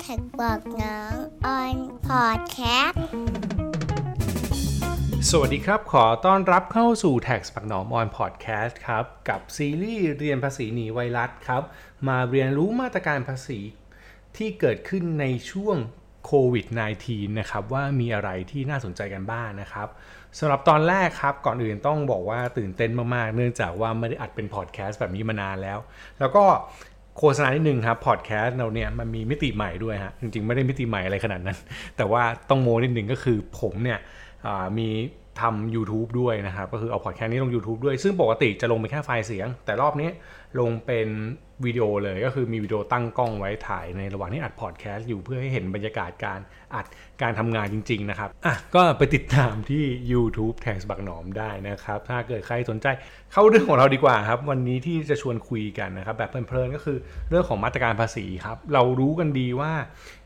TaxBugnoms on podcast สวัสดีครับ ขอต้อนรับเข้าสู่ TaxBugnoms on podcast ครับ กับซีรีส์เรียนภาษีหนีไวรัสครับ มาเรียนรู้มาตรการภาษีที่เกิดขึ้นในช่วงโควิด -19 นะครับ ว่ามีอะไรที่น่าสนใจกันบ้างนะครับสำหรับตอนแรกครับ ก่อนอื่นต้องบอกว่าตื่นเต้นมาก ๆ เนื่องจากว่าไม่ได้อัดเป็นพอดแคสต์แบบนี้มานานแล้ว แล้วก็ โฆษณานิดนึงครับพอดแคสต์เราเนี่ยมันมีมิติใหม่ด้วยฮะจริงๆ ไม่ได้มิติใหม่อะไรขนาดนั้น แต่ว่าต้องโม้นิดนึงก็คือผมเนี่ยมีทำ YouTube ด้วยนะครับ ก็คือเอาพอดแคสต์นี้ลง YouTube ด้วย ซึ่งปกติจะลงเป็นแค่ไฟล์เสียง แต่รอบนี้ ลงเป็นวิดีโอเลยก็คือมีวิดีโอตั้งกล้องไว้ถ่ายในระหว่างที่อัดพอดแคสต์อยู่เพื่อให้เห็นบรรยากาศการอัดการทำงานจริง ๆ นะครับ อะ ก็ไปติดตามที่ YouTube TaxBugnoms ได้นะครับ ถ้าเกิดใครสนใจเข้าเรื่องของเราดีกว่าครับ วันนี้ที่จะชวนคุยกันนะครับ แบบเพลินๆก็คือเรื่องของมาตรการภาษีครับ เรารู้กันดีว่า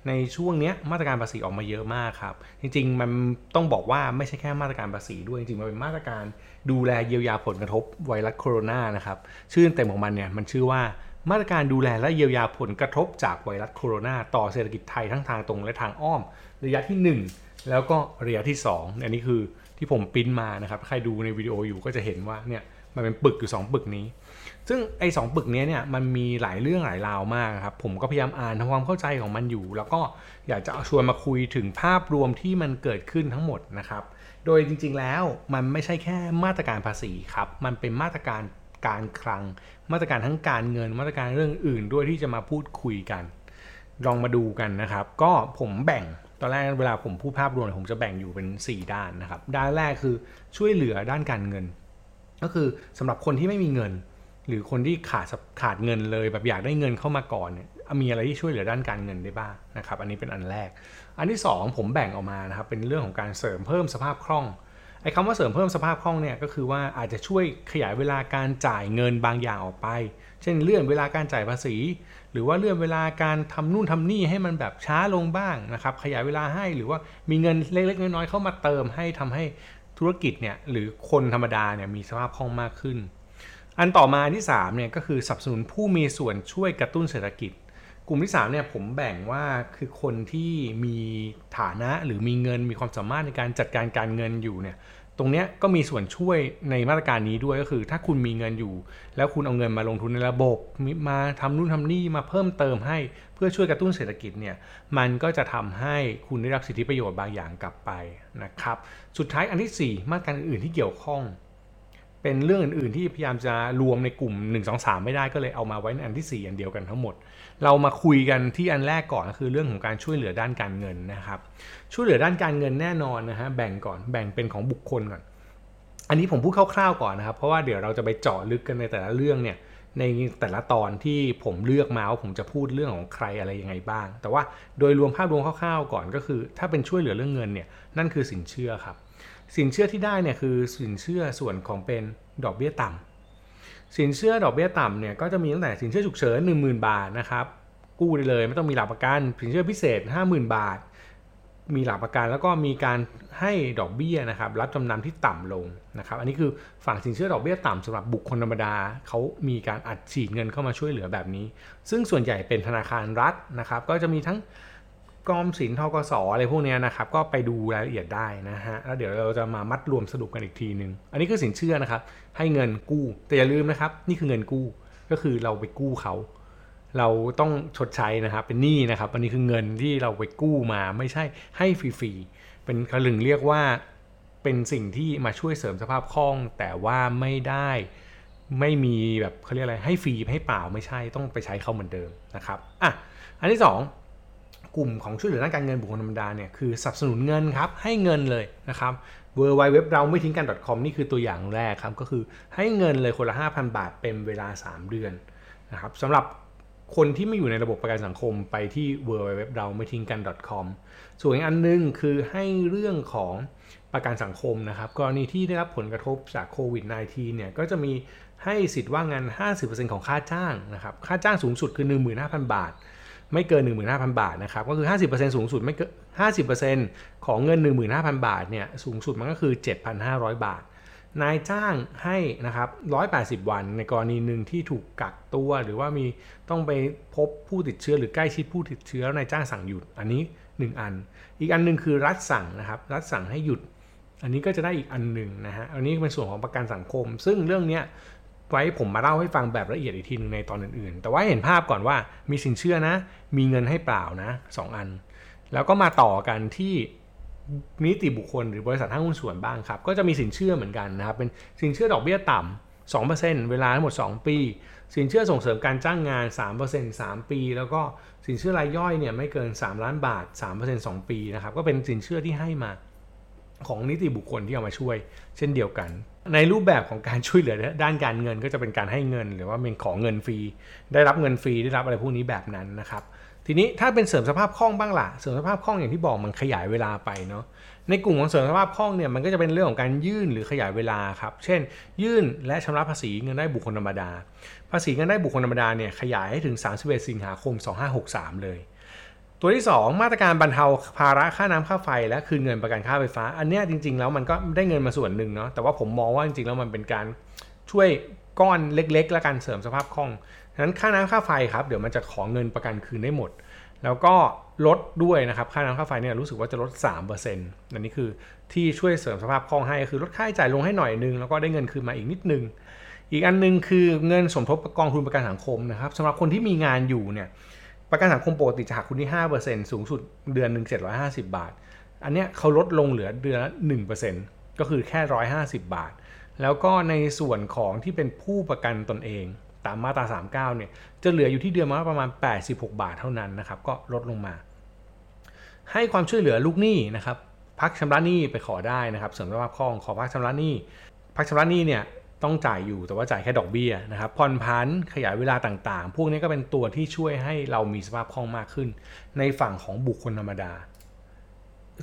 ในช่วงเนี้ยมาตรการภาษีออกมาเยอะมากครับ จริง ๆ มันต้องบอกว่าไม่ใช่แค่มาตรการภาษีด้วยจริงๆมันเป็นมาตรการ ดูแลเยียวยาผลกระทบไวรัสโคโรนานะครับชื่อเต็มของมันเนี่ยมันชื่อว่ามาตรการดูแลและเยียวยาผลกระทบจากไวรัสโคโรนาต่อเศรษฐกิจไทยทั้งทางตรงและทางอ้อม ระยะที่ 1 แล้วก็ระยะที่ 2 อันนี้คือที่ผมปิ้นมานะครับใครดูในวิดีโออยู่ก็จะเห็นว่าเนี่ยมันเป็นปึกอยู่ 2 ปึกนี้ ซึ่งไอ้สปึกนี้เนี่ยมันมีหลายเรื่องหลายราวมากครับผมก็พยายามอ่านทำความเข้าใจของมันอยู่ แล้วก็อยากจะชวนมาคุยถึงภาพรวมที่มันเกิดขึ้นทั้งหมดนะครับ โดยจริงๆแล้วมันไม่ใช่แค่มาตรการภาษีครับ มันเป็นมาตรการการคลัง มาตรการทั้งการเงิน มาตรการเรื่องอื่นด้วยที่จะมาพูดคุยกัน ลองมาดูกันนะครับ ก็ผมแบ่งตอนแรกเวลาผมพูดภาพรวมผมจะแบ่งอยู่เป็น 4 ด้านนะครับ ด้านแรกคือช่วยเหลือด้านการเงิน ก็คือสำหรับคนที่ไม่มีเงิน หรือคนที่ขาดขาดเงินเลยแบบอยากได้เงินเข้ามาก่อนเนี่ย มีอะไรที่ช่วยเหลือด้านการเงินได้บ้างนะครับ อันนี้เป็นอันแรก อันที่ 2 ผมแบ่งออกมานะครับเป็นเรื่องของการเสริมเพิ่มสภาพคล่องไอ้คำว่าเสริมเพิ่มสภาพคล่องเนี่ยก็คือว่าอาจจะช่วยขยายเวลาการจ่ายเงินบางอย่างออกไป เช่นเลื่อนเวลาการจ่ายภาษี หรือว่าเลื่อนเวลาการทำนู่นทำนี่ให้มันแบบช้าลงบ้างนะครับขยายเวลาให้หรือว่ามีเงินเล็กๆน้อยๆเข้ามาเติมให้ทำให้ธุรกิจเนี่ยหรือคนธรรมดาเนี่ยมีสภาพคล่องมากขึ้น อันต่อมาที่3เนี่ยก็คือสนับสนุนผู้มีส่วนช่วยกระตุ้นเศรษฐกิจ กลุ่มที่3เนี่ยผมแบ่งว่าคือคนที่มีฐานะหรือมีเงินมีความสามารถในการจัดการการเงินอยู่เนี่ยตรงนี้ก็มีส่วนช่วยในมาตรการนี้ด้วยก็คือ ถ้าคุณมีเงินอยู่ แล้วคุณเอาเงินมาลงทุนในระบบมาทำนู่นทำนี่มาเพิ่มเติมให้ เพื่อช่วยกระตุ้นเศรษฐกิจเนี่ยมันก็จะทำให้คุณได้รับสิทธิประโยชน์บางอย่างกลับไปนะครับสุดท้ายอันที่ 4 มาตรการอื่นๆที่เกี่ยวข้อง เป็นเรื่องอื่นๆที่พยายามจะรวมในกลุ่ม 1 2 3 ไม่ได้ก็เลยเอามาไว้ในอันที่ 4 อันเดียวกันทั้งหมด เรามาคุยกันที่อันแรกก่อนก็คือเรื่องของการช่วยเหลือด้านการเงินนะครับ ช่วยเหลือด้านการเงินแน่นอนนะฮะแบ่งก่อนแบ่งเป็นของบุคคลก่อน อันนี้ผมพูดคร่าวๆก่อนนะครับ เพราะว่าเดี๋ยวเราจะไปเจาะลึกกันในแต่ละเรื่องเนี่ยในแต่ละตอนที่ผมเลือกมาว่าผมจะพูดเรื่องของใครอะไรยังไงบ้าง แต่ว่าโดยรวมภาพรวมคร่าวๆก่อนก็คือ ถ้าเป็นช่วยเหลือเรื่องเงินเนี่ยนั่นคือสินเชื่อครับ สินเชื่อที่ได้เนี่ยคือสินเชื่อส่วนของเป็นดอกเบี้ยต่ำ สินเชื่อดอกเบี้ยต่ำเนี่ยก็จะมีตั้งแต่สินเชื่อฉุกเฉิน10,000 บาทนะครับกู้ได้เลยไม่ต้องมีหลักประกัน สินเชื่อพิเศษ 50,000 บาท มีหลักประกันแล้วก็มีการให้ดอกเบี้ยนะครับรับจำนำที่ต่ำลงนะครับอันนี้คือฝั่งสินเชื่อดอกเบี้ยต่ำสำหรับบุคคลธรรมดาเขามีการอัดฉีดเงินเข้ามาช่วยเหลือแบบนี้ ซึ่งส่วนใหญ่เป็นธนาคารรัฐนะครับก็จะมีทั้ง กรมสินทกสอะไรพวกนี้นะครับก็ไปดูรายละเอียดได้นะฮะแล้วเดี๋ยวเราจะมามัดรวมสรุปกันอีกทีหนึ่งอันนี้คือสินเชื่อนะครับ ให้เงินกู้แต่อย่าลืมนะครับ นี่คือเงินกู้ก็คือเราไปกู้เขา เราต้องชดใช้นะครับเป็นหนี้นะครับ อันนี้คือเงินที่เราไปกู้มาไม่ใช่ให้ฟรีๆเป็นกระลึงเรียกว่าเป็นสิ่งที่มาช่วยเสริมสภาพคล่อง แต่ว่าไม่ได้ไม่มีแบบเขาเรียกอะไรให้ฟรีให้เปล่าไม่ใช่ต้องไปใช้เขาเหมือนเดิมนะครับอะอันที่ 2 กลุ่มของช่วยเหลือด้านการเงินบุคคลธรรมดาเนี่ยคือสนับสนุนเงินครับให้เงินเลยนะครับ w w w เราไม่ทิ้งกัน .com นี่คือตัวอย่างแรกครับก็คือให้เงินเลยคนละ 5,000 บาทเป็นเวลา 3 เดือนนะครับสำหรับคนที่ไม่อยู่ในระบบประกันสังคมไปที่ w w w เราไม่ทิ้งกัน .com ส่วนอีกอันนึงคือให้เรื่องของประกันสังคมนะครับกรณีที่ได้รับผลกระทบจากโควิด -19 เนี่ยก็จะมีให้สิทธิ์ว่างงาน 50%ของค่าจ้างนะครับค่าจ้างสูงสุดคือ 15,000 บาท ไม่เกิน 15,000 บาทนะครับก็คือ 50%สูงสุดไม่เกิน50%ของเงิน 15,000 บาทเนี่ยสูงสุดมันก็คือ 7,500 บาท นายจ้างให้นะครับ180 วัน ในกรณีหนึ่งที่ถูกกักตัว หรือว่ามีต้องไปพบผู้ติดเชื้อหรือใกล้ชิดผู้ติดเชื้อนายจ้างสั่งหยุดอันนี้ 1 อัน อีกอันหนึ่งคือรัฐสั่งนะครับรัฐสั่งให้หยุดอันนี้ก็จะได้อีกอันหนึ่งนะฮะ อันนี้เป็นส่วนของประกันสังคม ซึ่งเรื่องนี้ ไว้ผมมาเล่าให้ฟังแบบละเอียดอีกทีนึงในตอนอื่นๆ แต่ว่าเห็นภาพก่อนว่ามีสินเชื่อนะ มีเงินให้เปล่านะสองอัน แล้วก็มาต่อกันที่นิติบุคคลหรือบริษัทห้างหุ้นส่วนบ้างครับ ก็จะมีสินเชื่อเหมือนกันนะครับ เป็นสินเชื่อดอกเบี้ยต่ำ2%เวลาทั้งหมด 2 ปี สินเชื่อส่งเสริมการจ้างงาน 3% 3 ปี แล้วก็สินเชื่อรายย่อยเนี่ยไม่เกิน 3 ล้านบาท 3% 2 ปีนะครับ ก็เป็นสินเชื่อที่ให้มา ของนิติบุคคลที่เอามาช่วย เช่นเดียวกัน ในรูปแบบของการช่วยเหลือด้านการเงินก็จะเป็นการให้เงิน หรือว่าเป็นของเงินฟรี ได้รับเงินฟรีได้รับอะไรพวกนี้แบบนั้นนะครับ ทีนี้ถ้าเป็นเสริมสภาพคล่องบ้างล่ะเสริมสภาพคล่องอย่างที่บอกมันขยายเวลาไปเนาะในกลุ่มของเสริมสภาพคล่องเนี่ยมันก็จะเป็นเรื่องของการยื่นหรือขยายเวลาครับ เช่น ยื่นและชำระภาษีเงินได้บุคคลธรรมดา ภาษีเงินได้บุคคลธรรมดาเนี่ยขยายให้ถึง 31 สิงหาคม 2563 เลย ตัวที่ 2 มาตรการบรรเทาภาระค่าน้ำค่าไฟ และคืนเงินประกันค่าไฟฟ้า อันนี้จริง ๆ แล้วมันก็ได้เงินมาส่วนหนึ่งเนาะแต่ว่าผมมองว่าจริงๆแล้วมันเป็นการช่วยก้อนเล็ก ๆ และการเสริมสภาพคล่องฉะนั้นค่าน้ำค่าไฟครับเดี๋ยวมันจะขอเงินประกันคืนได้หมด แล้วก็ลดด้วยนะครับค่าน้ำค่าไฟเนี่ยรู้สึกว่าจะลด 3%อันนี้คือที่ช่วยเสริมสภาพคล่องให้คือลดค่าใช้จ่ายลงให้หน่อยนึงแล้วก็ได้เงินคืนมาอีกนิดนึงอีกอันนึงคือเงินสมทบกองทุนประกันสังคมนะครับสำหรับคนที่มีงานอยู่เนี่ย ประกันสังคมปกติจะหักคุณที่5%สูงสุดเดือนหนึ่ง750 บาท อันเนี้ยเขาลดลงเหลือเดือนละ1%ก็คือแค่ 150 บาท แล้วก็ในส่วนของที่เป็นผู้ประกันตนเอง ตามมาตรา 39เนี่ยจะเหลืออยู่ที่เดือนละประมาณ 86 บาทเท่านั้นนะครับก็ลดลงมา ให้ความช่วยเหลือลูกหนี้นะครับพักชำระหนี้ไปขอได้นะครับเสริมสภาพคล่องขอพักชำระหนี้พักชำระหนี้เนี่ย ต้องจ่ายอยู่แต่ว่าจ่ายแค่ดอกเบี้ยนะครับผ่อนพันขยายเวลาต่างๆ พวกนี้ก็เป็นตัวที่ช่วยให้เรามีสภาพคล่องมากขึ้น ในฝั่งของบุคคลธรรมดา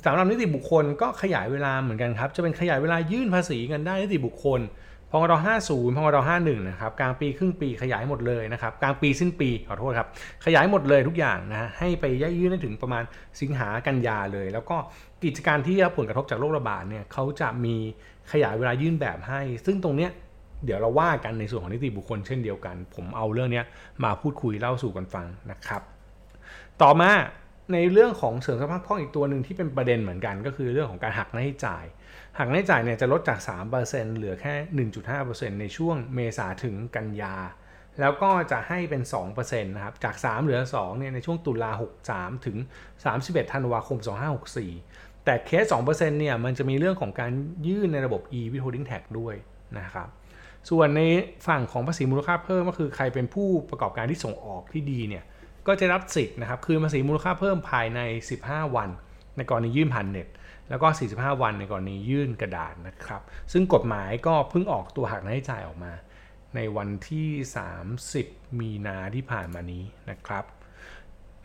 สำหรับนิติบุคคลก็ขยายเวลาเหมือนกันครับ จะเป็นขยายเวลายื่นภาษีกันได้นิติบุคคลพงร50พงร51นะครับกลางปีครึ่งปีขยายหมดเลยนะครับกลางปีสิ้นปีขอโทษครับขยายหมดเลยทุกอย่างนะให้ไปย่ยื่นได้ถึงประมาณสิงหากันยาเลย แล้วก็กิจการที่รับผลกระทบจากโรคระบาดเนี่ยเขาจะมีขยายเวลายื่นแบบให้ ซึ่งตรงเนี้ย เดี๋ยวเราว่ากันในส่วนของนิติบุคคลเช่นเดียวกัน ผมเอาเรื่องนี้มาพูดคุยเล่าสู่กันฟังนะครับ ต่อมาในเรื่องของเสริมสภาพคล่องอีกตัวหนึ่งที่เป็นประเด็นเหมือนกัน ก็คือเรื่องของการหักหน้าใช้จ่าย หักหน้าใช้จ่ายเนี่ยจะลดจาก 3%เหลือแค่ 1.5%ในช่วงเมษาถึงกันยา แล้วก็จะให้เป็น2%นะครับ จาก 3 เหลือ2เนี่ยในช่วงตุลา 63 ถึง 31 ธันวาคม 2564 แต่เคส2%เนี่ยมันจะมีเรื่องของการยื่นในระบบ e-withholding tax ด้วยนะครับ ส่วนในฝั่งของภาษีมูลค่าเพิ่มก็คือใครเป็นผู้ประกอบการที่ส่งออกที่ดีเนี่ยก็จะรับสิทธิ์นะครับคืนภาษีมูลค่าเพิ่มภายใน 15 วัน ในกรณียื่นผ่านเน็ต แล้วก็ 45 วันในกรณียื่นกระดาษนะครับ ซึ่งกฎหมายก็เพิ่งออกตัวหักหน้าใช้จ่ายออกมา ในวันที่ 30 มีนาที่ผ่านมานี้นะครับ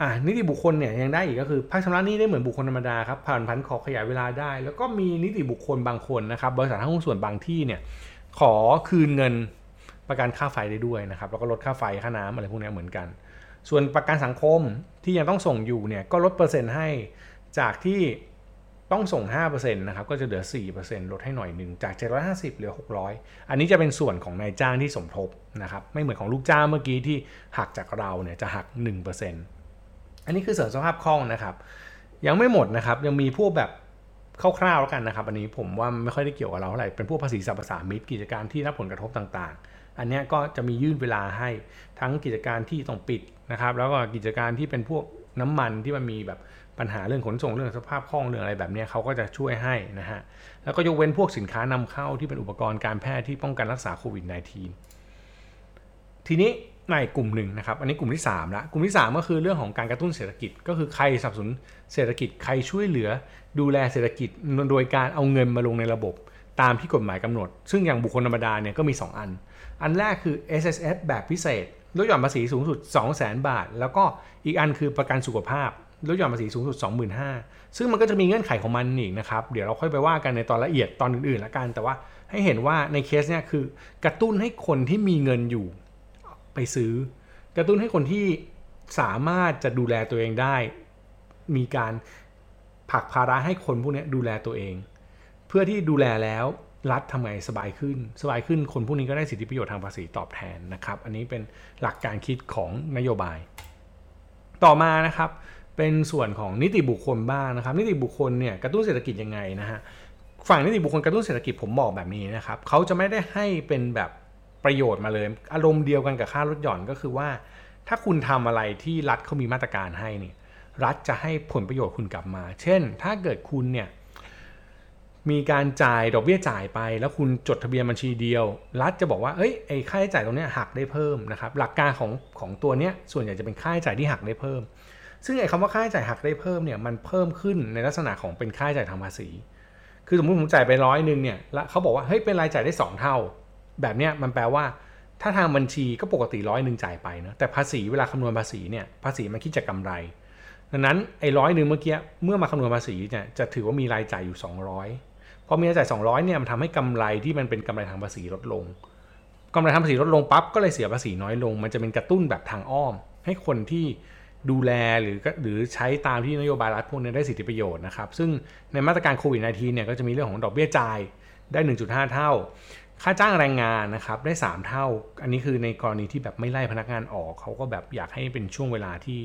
อ่านิติบุคคลเนี่ยยังได้อีกก็คือภาคชำระหนี้ได้เหมือนบุคคลธรรมดาครับผ่านพันขอขยายเวลาได้ แล้วก็มีนิติบุคคลบางคนนะครับบริษัทห้างหุ้นส่วนบางที่เนี่ย ขอคืนเงินประกันค่าไฟได้ด้วยนะครับแล้วก็ลดค่าไฟค่าน้ำอะไรพวกนี้เหมือนกัน ส่วนประกันสังคมที่ยังต้องส่งอยู่เนี่ยก็ลดเปอร์เซ็นต์ให้จากที่ต้องส่ง 5%นะครับ ก็จะเหลือ 4%ลดให้หน่อยหนึ่ง จาก 750 เหลือ 600 อันนี้จะเป็นส่วนของนายจ้างที่สมทบนะครับ ไม่เหมือนของลูกจ้างเมื่อกี้ที่หักจากเราเนี่ยจะหัก 1%อันนี้คือเสริมสภาพคล่องนะครับ ยังไม่หมดนะครับ ยังมีพวกแบบ คร่าวๆแล้วกันนะครับ อันนี้ผมว่าไม่ค่อยได้เกี่ยวกับเราเท่าไหร่เป็นพวกภาษีสรรพสามิตกิจการที่รับผลกระทบต่างๆ อันนี้ก็จะมียื่นเวลาให้ทั้งกิจการที่ต้องปิดนะครับ แล้วก็กิจการที่เป็นพวกน้ำมันที่มันมีแบบปัญหาเรื่องขนส่งเรื่องสภาพคล่องเรื่องอะไรแบบนี้เขาก็จะช่วยให้นะฮะแล้วก็ยกเว้นพวกสินค้านำเข้าที่เป็นอุปกรณ์การแพทย์ที่ป้องกันรักษาโควิด -19 ทีนี้ ในกลุ่มหนึ่งนะครับ อันนี้กลุ่มที่3ละกลุ่มที่ 3 ก็คือเรื่องของการกระตุ้นเศรษฐกิจ ก็คือใครสนับสนุนเศรษฐกิจใครช่วยเหลือ ดูแลเศรษฐกิจโดยการเอาเงินมาลงในระบบ ตามที่กฎหมายกำหนด ซึ่งอย่างบุคคลธรรมดาเนี่ยก็มี 2 อัน อันแรกคือ S S F แบบพิเศษลดหย่อนภาษีสูงสุด 200,000 บาท แล้วก็อีกอันคือประกันสุขภาพลดหย่อนภาษีสูงสุด 25,000 ซึ่งมันก็จะมีเงื่อนไขของมันอีกนะครับ เดี๋ยวเราค่อยไปว่ากันในตอนละเอียดตอนอื่นๆละกัน แต่ว่าให้เห็นว่าในเคสเนี้ยคือกระตุ้นให้คนที่มีเงินอยู่ ไปซื้อ กระตุ้นให้คนที่สามารถจะดูแลตัวเองได้ มีการผลักภาระให้คนพวกนี้ดูแลตัวเอง เพื่อที่ดูแลแล้วรัฐทำไงสบายขึ้น สบายขึ้นคนพวกนี้ก็ได้สิทธิประโยชน์ทางภาษีตอบแทนนะครับ อันนี้เป็นหลักการคิดของนโยบาย ต่อมานะครับเป็นส่วนของนิติบุคคลบ้างนะครับ นิติบุคคลเนี่ยกระตุ้นเศรษฐกิจยังไงนะฮะฝั่งนิติบุคคลกระตุ้นเศรษฐกิจผมบอกแบบนี้นะครับเขาจะไม่ได้ให้เป็นแบบ ประโยชน์มาเลย อารมณ์เดียวกันกับค่ารถหย่อนก็คือว่า ถ้าคุณทำอะไรที่รัฐเขามีมาตรการให้เนี่ยรัฐจะให้ผลประโยชน์คุณกลับมา เช่น ถ้าเกิดคุณเนี่ยมีการจ่ายดอกเบี้ยจ่ายไป แล้วคุณจดทะเบียนบัญชีเดียว รัฐจะบอกว่าเอ้ยไอ้ค่าใช้จ่ายตรงนี้หักได้เพิ่มนะครับหลักการของของตัวเนี้ยส่วนใหญ่จะเป็นค่าใช้จ่ายที่หักได้เพิ่ม ซึ่งไอ้คำว่าค่าใช้จ่ายหักได้เพิ่มเนี่ยมันเพิ่มขึ้นในลักษณะของเป็นค่าใช้จ่ายทางภาษี คือสมมติผมจ่ายไปร้อยหนึ่งเนี่ยแล้วเขาบอกว่าเฮ้ยเป็นรายจ่ายได้ 2 เท่า แบบเนี้ยมันแปลว่า ถ้าทางบัญชีก็ปกติร้อยหนึ่งจ่ายไปนะแต่ภาษีเวลาคำนวณภาษีเนี่ยภาษีมันคิดจากกาไร ดังนั้นไอ้ร้อยหนึ่งเมื่อกี้เมื่อมาคำนวณภาษีเนี่ยจะถือว่ามีรายจ่ายอยู่ 200พอมีรายจ่าย 200เนี่ยมันทำให้กำไรที่มันเป็นกำไรทางภาษีลดลงกำไรทางภาษีลดลงปั๊บก็เลยเสียภาษีน้อยลง มันจะเป็นกระตุ้นแบบทางอ้อม ให้คนที่ดูแลหรือหรือใช้ตามที่นโยบายรัฐพวกนี้ได้สิทธิประโยชน์นะครับ ซึ่งในมาตรการโควิด -19 เนี่ยก็จะมีเรื่องของดอกเบี้ยจ่ายได้ 1.5 เท่า ค่าจ้างแรงงานนะครับได้ 3 เท่า อันนี้คือในกรณีที่แบบไม่ไล่พนักงานออก เขาก็แบบอยากให้เป็นช่วงเวลาที่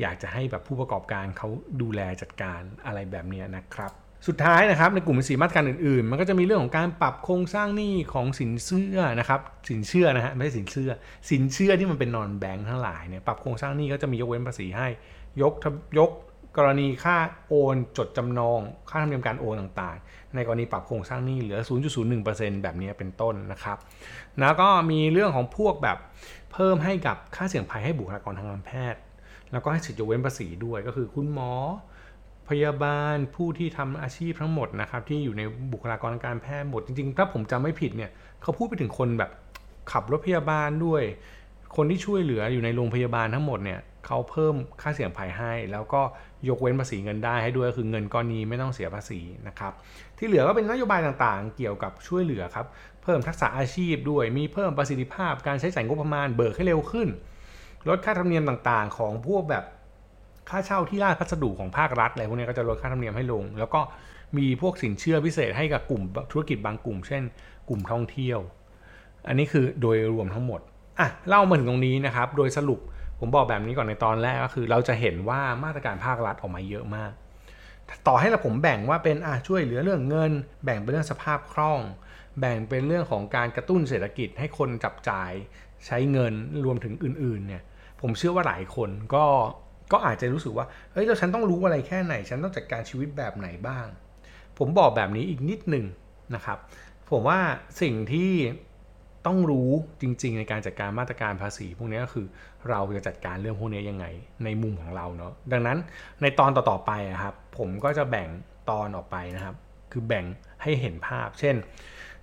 อยากจะให้แบบผู้ประกอบการเขาดูแลจัดการอะไรแบบนี้นะครับสุดท้ายนะครับในกลุ่มภาษีมาตรการอื่นๆ มันก็จะมีเรื่องของการปรับโครงสร้างหนี้ของสินเชื่อนะครับสินเชื่อนะฮะไม่ใช่สินเชื่อ สินเชื่อที่มันเป็นนอนแบงค์ทั้งหลายเนี่ยปรับโครงสร้างหนี้ก็จะมียกเว้นภาษีให้ยกยก กรณีค่าโอนจดจำนอง ค่าธรรมเนียมการโอนต่างๆ ในกรณีปรับโครงสร้างหนี้เหลือ 0.01%แบบนี้เป็นต้นนะครับ แล้วก็มีเรื่องของพวกแบบเพิ่มให้กับค่าเสี่ยงภัยให้บุคลากรทางการแพทย์ แล้วก็ให้สิทธิยกเว้นภาษีด้วยก็คือคุณหมอ พยาบาลผู้ที่ทำอาชีพทั้งหมดนะครับที่อยู่ในบุคลากรทางการแพทย์หมดจริงๆ ถ้าผมจำไม่ผิดเนี่ยเขาพูดไปถึงคนแบบขับรถพยาบาลด้วย คนที่ช่วยเหลืออยู่ในโรงพยาบาลทั้งหมดเนี่ย เขาเพิ่มค่าเสี่ยงภัยให้ แล้วก็ยกเว้นภาษีเงินได้ให้ด้วยคือเงินก้อนนี้ไม่ต้องเสียภาษีนะครับที่เหลือก็เป็นนโยบายต่างๆ เกี่ยวกับช่วยเหลือครับเพิ่มทักษะอาชีพด้วยมีเพิ่มประสิทธิภาพการใช้จ่ายงบประมาณเบิกให้เร็วขึ้น ลดค่าธรรมเนียมต่างๆ ของพวกแบบค่าเช่าที่ราชพัสดุของภาครัฐอะไรพวกนี้ก็จะลดค่าธรรมเนียมให้ลง แล้วก็มีพวกสินเชื่อพิเศษให้กับกลุ่มธุรกิจบางกลุ่ม เช่น กลุ่มท่องเที่ยว อันนี้คือโดยรวมทั้งหมดอะเล่ามาถึงตรงนี้นะครับ โดยสรุป ผมบอกแบบนี้ก่อนในตอนแรกก็คือ เราจะเห็นว่ามาตรการภาครัฐออกมาเยอะมาก ต่อให้เราผมแบ่งว่าเป็นอะช่วยเหลือเรื่องเงิน แบ่งเป็นเรื่องสภาพคล่อง แบ่งเป็นเรื่องของการกระตุ้นเศรษฐกิจให้คนจับจ่ายใช้เงินรวมถึงอื่นๆเนี่ยผมเชื่อว่าหลายคนก็ก็อาจจะรู้สึกว่าเฮ้ยแล้วฉันต้องรู้อะไรแค่ไหน ฉันต้องจัดการชีวิตแบบไหนบ้าง ผมบอกแบบนี้อีกนิดหนึ่งนะครับ ผมว่าสิ่งที่ ต้องรู้จริง ๆ ในการจัดการมาตรการภาษี พวกนี้ก็คือเราจะจัดการเรื่องพวกนี้ยังไงในมุมของเราเนาะดังนั้นในตอนต่อๆไปครับ ผมก็จะแบ่งตอนออกไปนะครับ คือแบ่งให้เห็นภาพ เช่น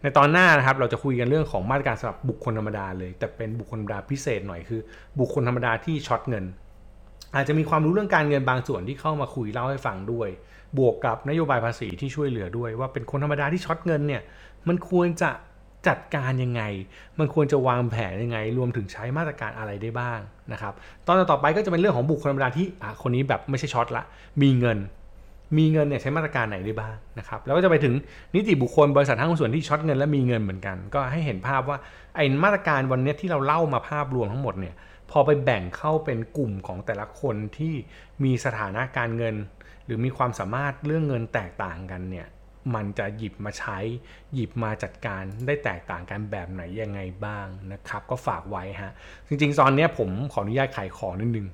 ในตอนหน้านะครับเราจะคุยกันเรื่องของมาตรการสำหรับบุคคลธรรมดาเลย แต่เป็นบุคคลธรรมดาพิเศษหน่อยคือ บุคคลธรรมดาที่ช็อตเงิน อาจจะมีความรู้เรื่องการเงินบางส่วนที่เข้ามาคุยเล่าให้ฟังด้วย บวกกับนโยบายภาษีที่ช่วยเหลือด้วย ว่าเป็นคนธรรมดาที่ช็อตเงินเนี่ยมันควรจะ จัดการยังไง มันควรจะวางแผนยังไง รวมถึงใช้มาตรการอะไรได้บ้างนะครับ ตอนต่อไปก็จะเป็นเรื่องของบุคคลธรรมดาที่อะคนนี้แบบไม่ใช่ช็อตละ มีเงิน มีเงินเนี่ยใช้มาตรการไหนได้บ้างนะครับ แล้วก็จะไปถึงนิติบุคคลบริษัทห้างหุ้นส่วนที่ช็อตเงินและมีเงินเหมือนกัน ก็ให้เห็นภาพว่าไอ้มาตรการวันนี้ที่เราเล่ามาภาพรวมทั้งหมดเนี่ย พอไปแบ่งเข้าเป็นกลุ่มของแต่ละคนที่มีสถานะการเงิน หรือมีความสามารถเรื่องเงินแตกต่างกันเนี่ย มันจะหยิบมาใช้หยิบมาจัดการได้แตกต่างกันแบบไหนยังไงบ้างนะครับ ก็ฝากไว้ฮะ จริงๆตอนนี้ผมขออนุญาตขายของนิดนึง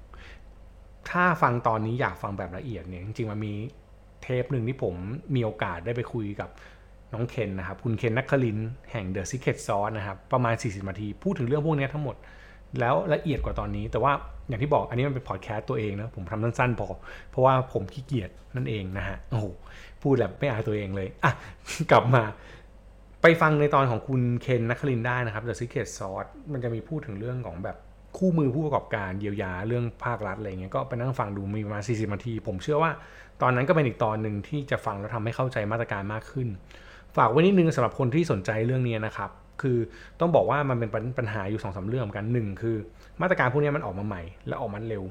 ถ้าฟังตอนนี้อยากฟังแบบละเอียดเนี่ย จริงๆมันมีเทปหนึ่งที่ผมมีโอกาสได้ไปคุยกับน้องเคนนะครับ คุณเคนนักคลินแห่ง The Secret Sauce นะครับ ประมาณ 40นาที พูดถึงเรื่องพวกนี้ทั้งหมดแล้วละเอียดกว่าตอนนี้แต่ว่าอย่างที่บอกอันนี้มันเป็นพอดแคสต์ตัวเองนะผมทำสั้นๆพอ เพราะว่าผมขี้เกียจนั่นเองนะฮะโอ้โห พูดแบบไม่อายตัวเองเลยอะกลับมาไปฟังในตอนของคุณเคนนักคลินได้นะครับ The Secret Sauce มันจะมีพูดถึงเรื่องของแบบคู่มือผู้ประกอบการเยียวยาเรื่องภาครัฐอะไรเงี้ยก็ไปนั่งฟังดูมีประมาณ40นาที ผมเชื่อว่าตอนนั้นก็เป็นอีกตอนหนึ่งที่จะฟังแล้วทำให้เข้าใจมาตรการมากขึ้น ฝากไว้นิดนึงสำหรับคนที่สนใจเรื่องนี้นะครับ คือต้องบอกว่ามันเป็นปัญหาอยู่สองสาเรื่องกันหนึ่งคือ มาตรการพวกนี้มันออกมาใหม่ และออกมาเร็ว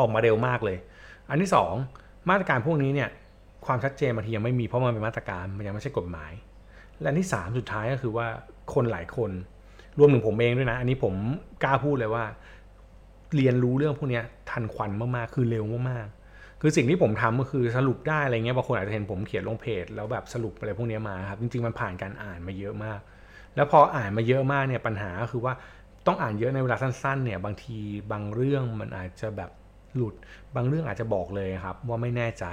ออกมาเร็วมากเลย อันที่ 2 มาตรการพวกนี้เนี่ย ความชัดเจนบางทียังไม่มีเพราะมันเป็นมาตรการมันยังไม่ใช่กฎหมาย และที่สามสุดท้ายก็คือว่าคนหลายคนรวมถึงผมเองด้วยนะ อันนี้ผมกล้าพูดเลยว่า เรียนรู้เรื่องพวกนี้ทันควันมากๆคือเร็วมากๆ คือสิ่งที่ผมทำก็คือสรุปได้อะไรเงี้ยบางคนอาจจะเห็นผมเขียนลงเพจแล้วแบบสรุปอะไรพวกนี้มาครับจริงๆมันผ่านการอ่านมาเยอะมาก แล้วพออ่านมาเยอะมากเนี่ยปัญหาก็คือว่าต้องอ่านเยอะในเวลาสั้นๆเนี่ยบางทีบางเรื่องมันอาจจะแบบหลุดบางเรื่องอาจจะบอกเลยครับว่าไม่แน่ใจ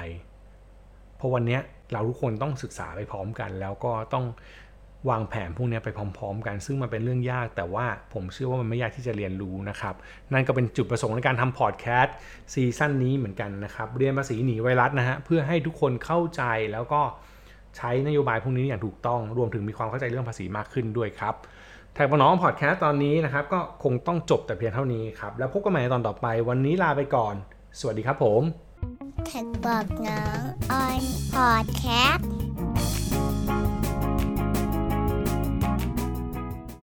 เพราะวันนี้เราทุกคนต้องศึกษาไปพร้อมกัน แล้วก็ต้องวางแผนพวกนี้ไปพร้อม ๆ กัน ซึ่งมันเป็นเรื่องยาก แต่ว่าผมเชื่อว่ามันไม่ยากที่จะเรียนรู้นะครับ นั่นก็เป็นจุดประสงค์ในการทำพอดแคสต์ซีซั่นนี้เหมือนกันนะครับ เรียนภาษีหนีไวรัสนะฮะ เพื่อให้ทุกคนเข้าใจแล้วก็ใช้นโยบายพวกนี้อย่างถูกต้อง รวมถึงมีความเข้าใจเรื่องภาษีมากขึ้นด้วยครับแท็กปน้องพอดแคสต์ตอนนี้นะครับ ก็คงต้องจบแต่เพียงเท่านี้ครับ แล้วพบกันใหม่ในตอนต่อไป วันนี้ลาไปก่อน สวัสดีครับผม แท็กบ